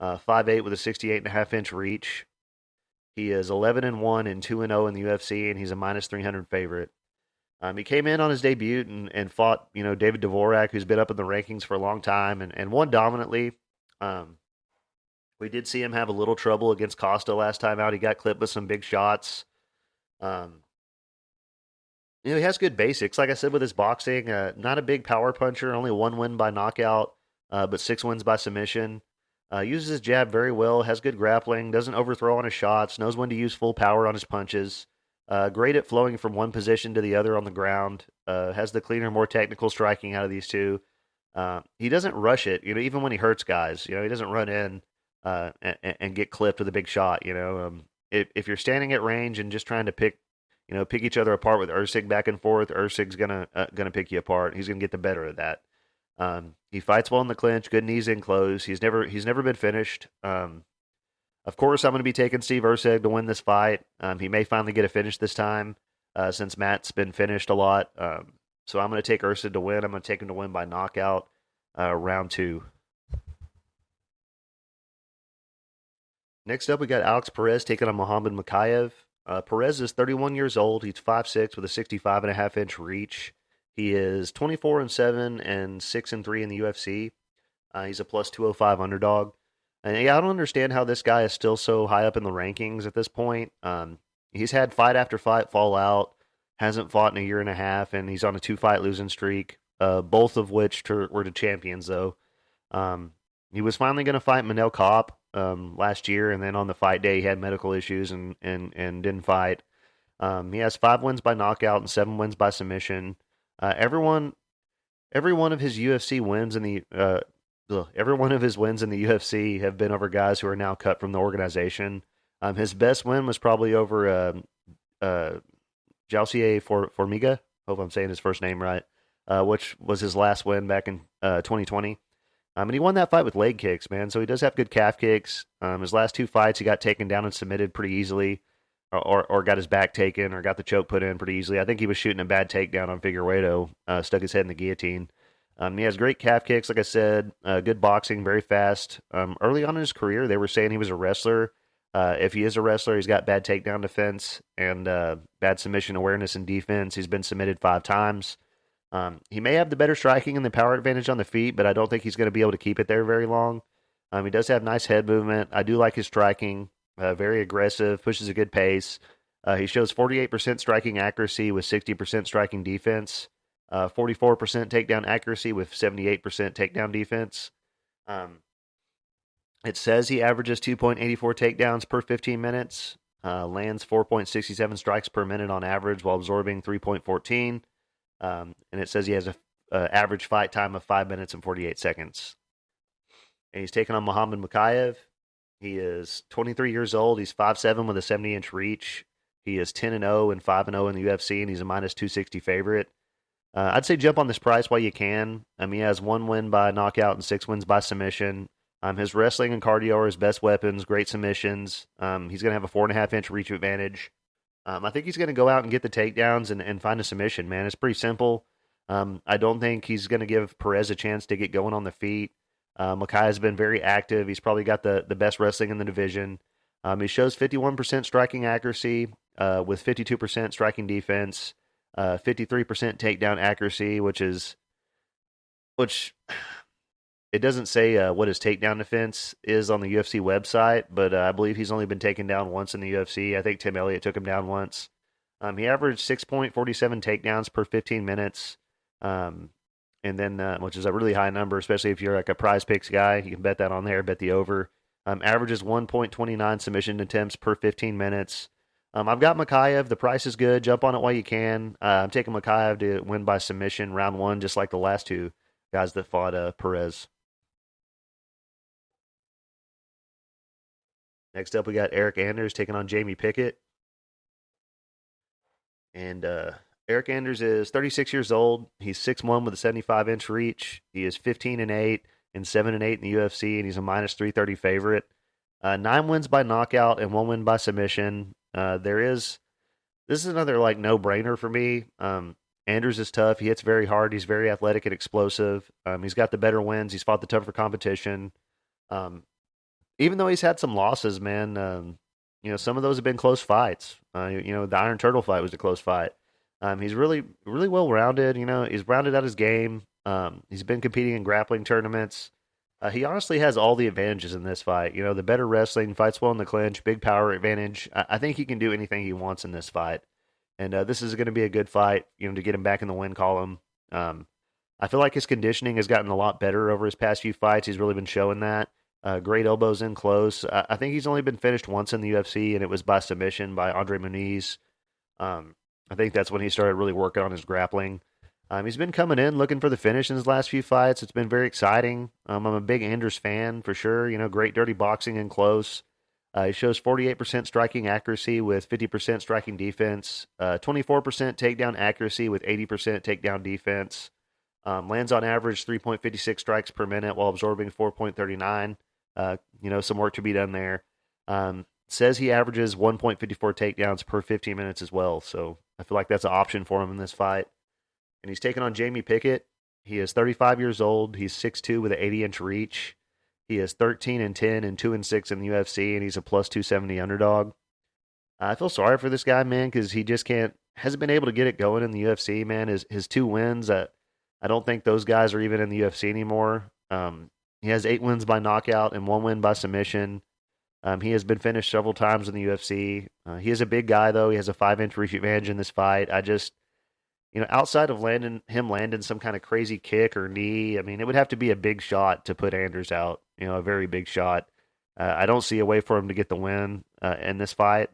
uh, 5'8 with a 68 and a half inch reach. He is 11 and 1 and 2 and 0 in the UFC, and he's a minus 300 favorite. Um, he came in on his debut and, and fought, you know, David Dvorak, who's been up in the rankings for a long time and, and won dominantly. Um, we did see him have a little trouble against Costa last time out. He got clipped with some big shots. Um, you know, he has good basics. Like I said, with his boxing, uh, not a big power puncher, only one win by knockout, uh, but six wins by submission. Uh, uses his jab very well, has good grappling, doesn't overthrow on his shots, knows when to use full power on his punches. Uh, great at flowing from one position to the other on the ground. Uh, has the cleaner, more technical striking out of these two. Uh, he doesn't rush it, you know, even when he hurts guys. You know, he doesn't run in uh, and, and, get clipped with a big shot. You know, um, if, if you're standing at range and just trying to pick, you know, pick each other apart with Erceg back and forth, Erceg's gonna uh, gonna pick you apart. He's gonna get the better of that. Um, he fights well in the clinch, good knees in close. He's never he's never been finished. Um, of course, I'm going to be taking Steve Erceg to win this fight. Um, he may finally get a finish this time, uh, since Matt's been finished a lot. Um, so I'm going to take Erceg to win. I'm going to take him to win by knockout, uh, round two. Next up, we got Alex Perez taking on Muhammad Mokaev. Uh, Perez is 31 years old. He's 5'6 with a 65 and a half inch reach. He is 24 and 7 and 6 and 3 in the UFC. Uh, he's a plus 205 underdog. And yeah, I don't understand how this guy is still so high up in the rankings at this point. Um, he's had fight after fight fall out, hasn't fought in a year and a half, and he's on a two fight losing streak, uh, both of which were to champions, though. Um, he was finally going to fight Manel Kape um, last year, and then on the fight day, he had medical issues and, and, and didn't fight. Um, he has five wins by knockout and seven wins by submission. Uh, everyone, every one of his UFC wins in the uh, every one of his wins in the UFC have been over guys who are now cut from the organization. Um, his best win was probably over uh, uh, Jussier for Formiga. Hope I'm saying his first name right. Uh, which was his last win back in uh, 2020. Um, and he won that fight with leg kicks, man. So he does have good calf kicks. Um, his last two fights, he got taken down and submitted pretty easily, or, or, got his back taken, or got the choke put in pretty easily. I think he was shooting a bad takedown on Figueiredo, uh, stuck his head in the guillotine. Um, he has great calf kicks, like I said, uh, good boxing, very fast. Um, early on in his career, they were saying he was a wrestler. Uh, if he is a wrestler, he's got bad takedown defense and uh, bad submission awareness and defense. He's been submitted five times. Um, he may have the better striking and the power advantage on the feet, but I don't think he's going to be able to keep it there very long. Um, he does have nice head movement. I do like his striking, uh, very aggressive, pushes a good pace. Uh, he shows 48% striking accuracy with 60% striking defense uh, 44% takedown accuracy with 78% takedown defense. Um, it says he averages 2.84 takedowns per 15 minutes, uh, lands 4.67 strikes per minute on average while absorbing 3.14. Um, and it says he has a average fight time of 5 minutes and 48 seconds. And he's taking on Muhammad Mokaev. He is 23 years old. He's 5'7 with a 70 inch reach. He is 10 and 0 and 5 and 0 in the UFC, and he's a minus 260 favorite. Uh, I'd say jump on this price while you can. I mean, he has one win by knockout and six wins by submission. Um, his wrestling and cardio are his best weapons. Great submissions. Um, he's going to have a four and a half inch reach advantage. Um, I think he's going to go out and get the takedowns and, and find a submission. Man, it's pretty simple. Um, I don't think he's going to give Perez a chance to get going on the feet. Uh, Makai has been very active. He's probably got the the best wrestling in the division. Um, he shows 51% striking accuracy uh, with 52% striking defense uh, 53% takedown accuracy, which is, which it doesn't say uh, what his takedown defense is on the UFC website, but uh, I believe he's only been taken down once in the UFC. I think Tim Elliott took him down once. Um, he averaged 6.47 takedowns per 15 minutes, um, and then uh, which is a really high number, especially if you're like a Prize Picks guy. You can bet that on there, bet the over. Um, averages 1.29 submission attempts per 15 minutes. Um, I've got Mokaev. The price is good. Jump on it while you can. Uh, I'm taking Mokaev to win by submission round one, just like the last two guys that fought uh, Perez. Next up, we got Eryk Anders taking on Jamie Pickett. And uh, Eryk Anders is 36 years old. He's 6'1 with a 75 inch reach. He is 15 and 8 and 7 and 8 in the UFC, and he's a minus 330 favorite. Uh, nine wins by knockout and one win by submission. Uh, there is this is another like no brainer for me. Um, Anders is tough. He hits very hard. He's very athletic and explosive. Um, he's got the better wins. He's fought the tougher competition. Um, even though he's had some losses, man, um, you know some of those have been close fights. Uh, you know the Iron Turtle fight was a close fight. Um, he's really really well rounded. You know he's rounded out his game. Um, he's been competing in grappling tournaments. Uh, he honestly has all the advantages in this fight. You know, the better wrestling, fights well in the clinch, big power advantage. I, I think he can do anything he wants in this fight. And uh, this is going to be a good fight, you know, to get him back in the win column. Um, I feel like his conditioning has gotten a lot better over his past few fights. He's really been showing that. Uh, great elbows in close. I think he's only been finished once in the UFC, and it was by submission by Andre Muniz. Um, I think that's when he started really working on his grappling. Um, he's been coming in looking for the finish in his last few fights. It's been very exciting. Um, I'm a big Anders fan for sure. You know, great dirty boxing and close. Uh, he shows 48% striking accuracy with 50% striking defense, uh, 24% takedown accuracy with 80% takedown defense. Um, lands on average 3.56 strikes per minute while absorbing 4.39. Uh, you know, some work to be done there. Um, says he averages 1.54 takedowns per 15 minutes as well. So I feel like that's an option for him in this fight. And he's taking on Jamie Pickett. He is 35 years old. He's 6'2 with an 80 inch reach. He is 13 and 10 and 2 and 6 in the UFC, and he's a plus 270 underdog. I feel sorry for this guy, man, because he just can't, hasn't been able to get it going in the UFC, man. His, his two wins, uh, I don't think those guys are even in the UFC anymore. Um, he has eight wins by knockout and one win by submission. Um, he has been finished several times in the UFC. Uh, he is a big guy, though. He has a five inch reach advantage in this fight. I just, you know, outside of landing him landing some kind of crazy kick or knee, I mean, it would have to be a big shot to put Anders out. You know, a very big shot. Uh, I don't see a way for him to get the win uh, in this fight.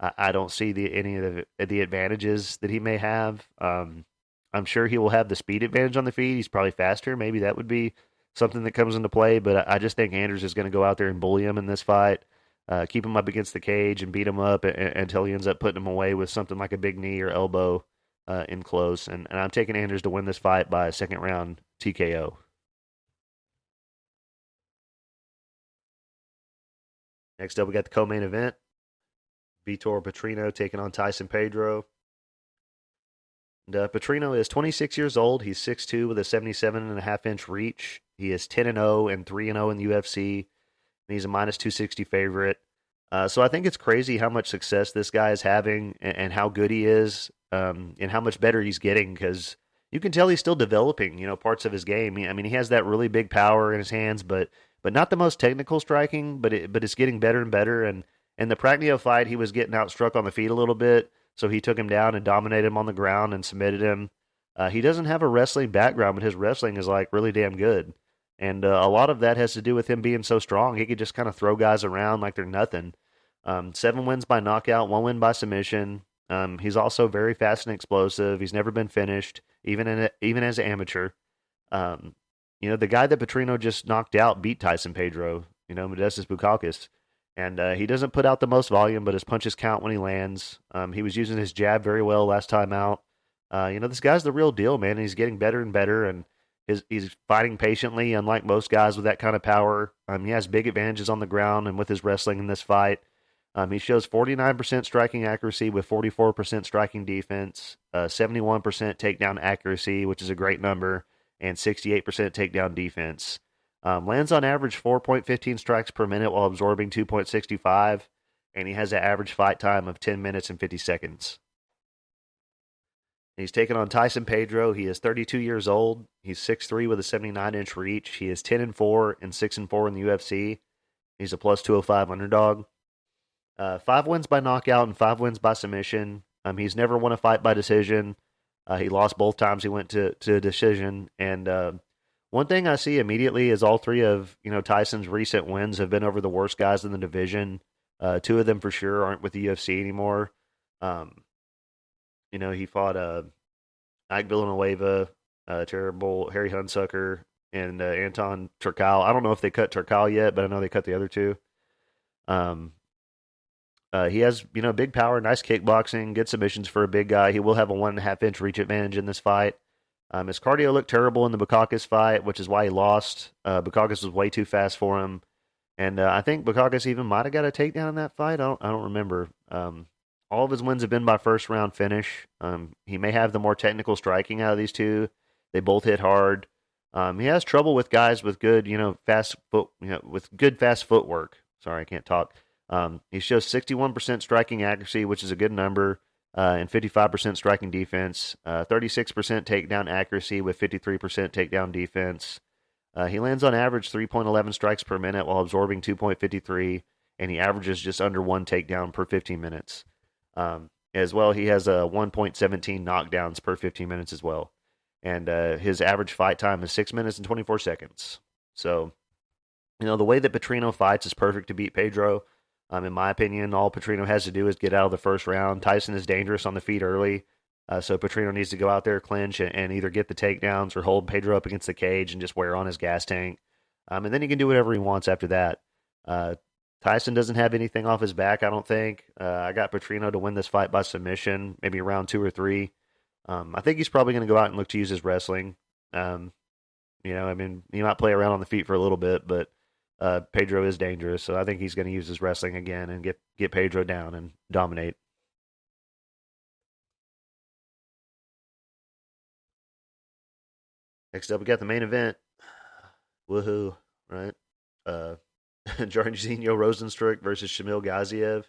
I, I, don't see the any of the, the advantages that he may have. Um, I'm sure he will have the speed advantage on the feet. He's probably faster. Maybe that would be something that comes into play. But I just think Anders is going to go out there and bully him in this fight, uh, keep him up against the cage and beat him up until he ends up putting him away with something like a big knee or elbow uh, in close. And, and I'm taking Anders to win this fight by a second round TKO. Next up, we got the co-main event. Vitor Petrino taking on Tyson Pedro. And, uh, Petrino is 26 years old. He's 6'2 with a 77 and a half inch reach. He is 10 and 0 and 3 and 0 in the UFC. And he's a minus 260 favorite. Uh, so I think it's crazy how much success this guy is having and, and how good he is um, and how much better he's getting because you can tell he's still developing, you know, parts of his game. I mean, he has that really big power in his hands, but but not the most technical striking, but it, but it's getting better and better. And in the Prachnio fight, he was getting outstruck on the feet a little bit, so he took him down and dominated him on the ground and submitted him. Uh, he doesn't have a wrestling background, but his wrestling is like really damn good. And uh, a lot of that has to do with him being so strong. He could just kind of throw guys around like they're nothing. Um, seven wins by knockout, one win by submission. Um, he's also very fast and explosive. He's never been finished, even in a, even as an amateur. Um, you know, the guy that Petrino just knocked out beat Tyson Pedro. You know, Modestas Bukauskas. And uh, he doesn't put out the most volume, but his punches count when he lands. Um, he was using his jab very well last time out. Uh, you know, this guy's the real deal, man. He's getting better and better, and his, he's fighting patiently, unlike most guys with that kind of power. Um, he has big advantages on the ground and with his wrestling in this fight. Um, he shows 49% striking accuracy with 44% striking defense, uh, 71% takedown accuracy, which is a great number, and 68% takedown defense. Um, lands on average 4.15 strikes per minute while absorbing 2.65, and he has an average fight time of 10 minutes and 50 seconds. He's taken on Tyson Pedro. He is 32 years old. He's 6'3 with a 79 inch reach. He is 10 and 4 and 6 and 4 in the UFC. He's a plus 205 underdog. Uh, five wins by knockout and five wins by submission. Um, he's never won a fight by decision. Uh, he lost both times he went to to decision, and uh, one thing I see immediately is all three of you know Tyson's recent wins have been over the worst guys in the division. Uh, two of them for sure aren't with the UFC anymore. Um, you know, he fought uh, Ike Villanueva, uh, terrible Harry Hunsucker, and uh, Anton Turkalj. I don't know if they cut Turkalj yet, but I know they cut the other two. Um, uh, he has, you know, big power, nice kickboxing, good submissions for a big guy. He will have a one and a half inch reach advantage in this fight. Um, his cardio looked terrible in the Bukauskas fight, which is why he lost. Uh, Bukauskas was way too fast for him, and uh, I think Bukauskas even might have got a takedown in that fight. I don't, I don't remember. Um, all of his wins have been by first round finish. Um, he may have the more technical striking out of these two. They both hit hard. Um, he has trouble with guys with good, you know, fast foot, you know, with good fast footwork. Sorry, I can't talk. Um, he shows 61% striking accuracy, which is a good number, uh, and 55% striking defense, uh, 36% takedown accuracy with 53% takedown defense. Uh, he lands on average 3.11 strikes per minute while absorbing 2.53, and he averages just under one takedown per 15 minutes. Um, as well, he has a 1.17 knockdowns per 15 minutes as well. And uh, his average fight time is 6 minutes and 24 seconds. So, you know, the way that Petrino fights is perfect to beat Pedro. Um, in my opinion, all Petrino has to do is get out of the first round. Tyson is dangerous on the feet early, uh, so Petrino needs to go out there, clinch, and, and, either get the takedowns or hold Pedro up against the cage and just wear on his gas tank. Um, and then he can do whatever he wants after that. Uh, Tyson doesn't have anything off his back, I don't think. Uh, I got Petrino to win this fight by submission, maybe round two or three. Um, I think he's probably going to go out and look to use his wrestling. Um, you know, I mean, he might play around on the feet for a little bit, but uh, Pedro is dangerous, so I think he's going to use his wrestling again and get get Pedro down and dominate. Next up, we got the main event. Woohoo! Right, uh, Jairzinho Rozenstruik versus Shamil Gaziev.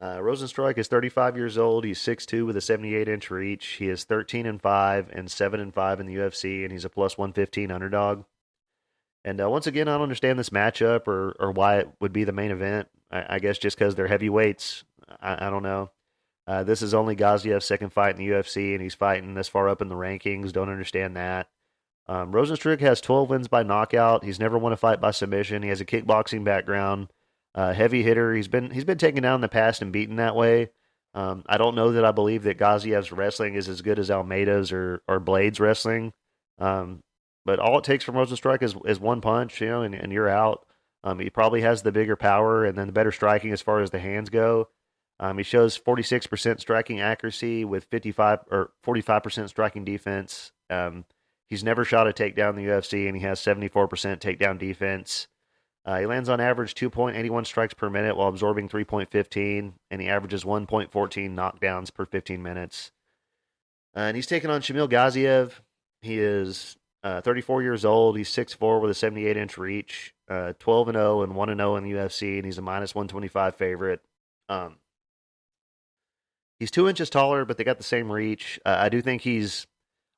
Uh, Rozenstruik is 35 years old. He's 6'2 with a 78 inch reach. He is 13 and 5 and 7 and 5 in the UFC, and he's a plus 115 underdog. And uh, once again, I don't understand this matchup or, or why it would be the main event. I, I guess just because they're heavyweights. I, I don't know. Uh, this is only Gaziev's second fight in the UFC, and he's fighting this far up in the rankings. Don't understand that. Um, Rozenstruik has 12 wins by knockout. He's never won a fight by submission. He has a kickboxing background. Uh, heavy hitter. He's been he's been taken down in the past and beaten that way. Um, I don't know that I believe that Gaziev's wrestling is as good as Almeida's or or Blaydes's wrestling. Um, but all it takes from Rozenstruik is is one punch, you know, and, and you're out. Um, he probably has the bigger power and then the better striking as far as the hands go. Um, he shows 46% striking accuracy with 55 or 45% striking defense. Um, he's never shot a takedown in the UFC, and he has 74% takedown defense. Uh, he lands on average 2.81 strikes per minute while absorbing 3.15, and he averages 1.14 knockdowns per 15 minutes. Uh, and he's taking on Shamil Gaziev. He is uh, 34 years old. He's 6'4 with a 78 inch reach, uh, 12 and 0 and 1 and 0 in the UFC, and he's a minus 125 favorite. Um, he's two inches taller, but they got the same reach. Uh, I do think he's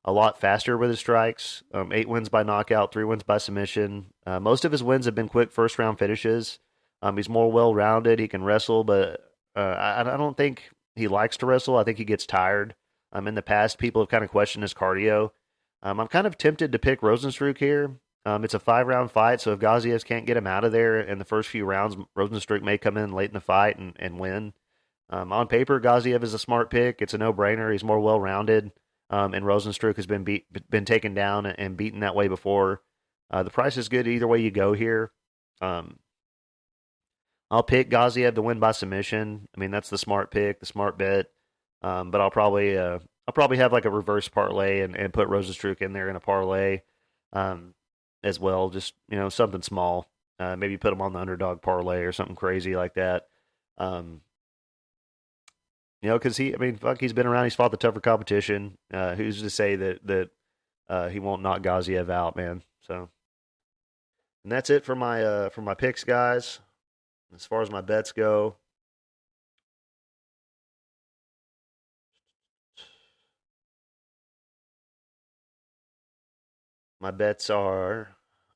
a lot faster with his strikes. Um, eight wins by knockout, three wins by submission. Uh, most of his wins have been quick first round finishes. Um, he's more well rounded. He can wrestle, but uh, I, I, don't think he likes to wrestle. I think he gets tired. Um, in the past, people have kind of questioned his cardio. Um, I'm kind of tempted to pick Rozenstruik here. Um, it's a five round fight, so if Gaziev can't get him out of there in the first few rounds, Rozenstruik may come in late in the fight and, and win. Um, on paper, Gaziev is a smart pick. It's a no brainer. He's more well rounded. Um, and Rozenstruik has been beat, been taken down and beaten that way before. Uh, the price is good either way you go here. Um, I'll pick Gaziev to win by submission. I mean that's the smart pick, the smart bet. Um, but I'll probably uh, I'll probably have like a reverse parlay and, and put Rozenstruik in there in a parlay um, as well. Just you know something small. Uh, maybe put them on the underdog parlay or something crazy like that. Um, you know, because he, I mean, fuck, he's been around. He's fought the tougher competition. Uh, who's to say that that uh, he won't knock Gaziev out, man? So, and that's it for my uh, for my picks, guys. As far as my bets go, my bets are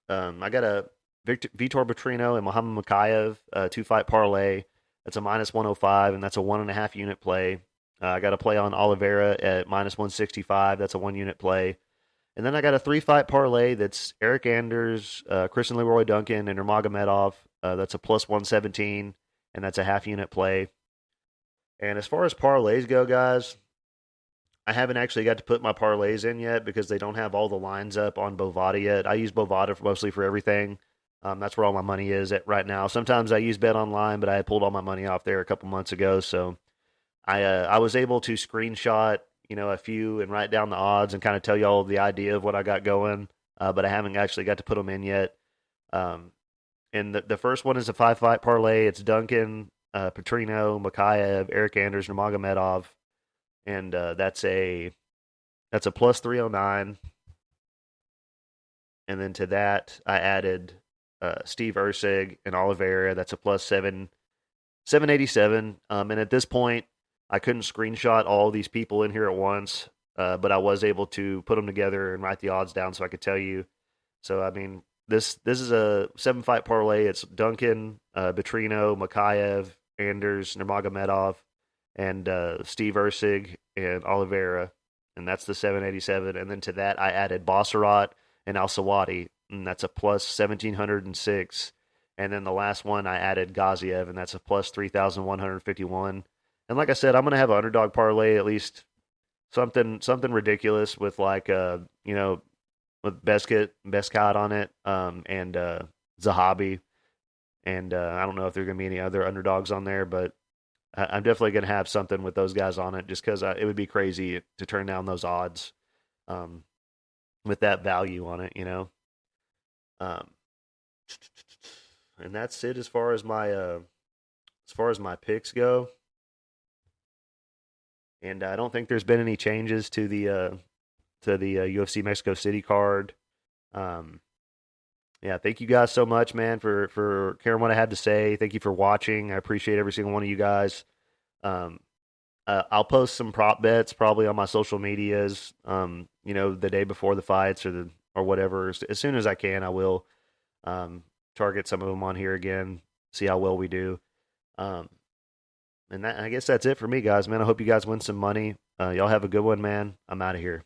um, I got a Victor, Vitor Petrino and Muhammad Mokaev uh, two fight parlay. That's a minus 105, and that's a one and a half unit play. Uh, I got a play on Oliveira at minus 165. That's a one unit play. And then I got a three fight parlay that's Eryk Anders, uh, Christian Leroy Duncan, and Nurmagomedov. Uh, that's a plus 117, and that's a half unit play. And as far as parlays go, guys, I haven't actually got to put my parlays in yet because they don't have all the lines up on Bovada yet. I use Bovada mostly for everything. Um, that's where all my money is at right now. Sometimes I use Bet Online, but I pulled all my money off there a couple months ago, so I uh, I was able to screenshot you know a few and write down the odds and kind of tell you all the idea of what I got going, uh, but I haven't actually got to put them in yet. Um, and the the first one is a five fight parlay. It's Duncan, uh, Petrino, Mokaev, Eryk Anders, Nurmagomedov, and uh, that's a that's a 309 And then to that, I added uh, Steve Erceg and Oliveira. That's a plus seven, seven eighty seven. Um, and at this point, I couldn't screenshot all these people in here at once, uh, but I was able to put them together and write the odds down so I could tell you. So I mean, this this is a seven fight parlay. It's Duncan, uh, Petrino, Mokaev, Anders, Nurmagomedov, and uh, Steve Erceg and Oliveira, and that's the 787. And then to that, I added Basharat and Al Selwady, and that's a plus 1706 and then the last one I added Gaziev, and that's a plus three thousand one hundred fifty one. And like I said, I'm gonna have an underdog parlay at least something something ridiculous with like uh you know with Beskett Beskot on it, um and uh Zahabi. And uh, I don't know if there are gonna be any other underdogs on there, but I, am definitely gonna have something with those guys on it, just because uh, it would be crazy to turn down those odds, um, with that value on it, you know. Um, and that's it as far as my uh, as far as my picks go. And I don't think there's been any changes to the uh, to the uh, UFC Mexico City card. Um, yeah, thank you guys so much, man, for for caring what I had to say. Thank you for watching. I appreciate every single one of you guys. Um, uh, I'll post some prop bets probably on my social medias. Um, you know, the day before the fights or the or whatever. As soon as I can, I will um, target some of them on here again. See how well we do. Um, and that, I guess that's it for me, guys. Man, I hope you guys win some money. Uh, y'all have a good one, man. I'm out of here.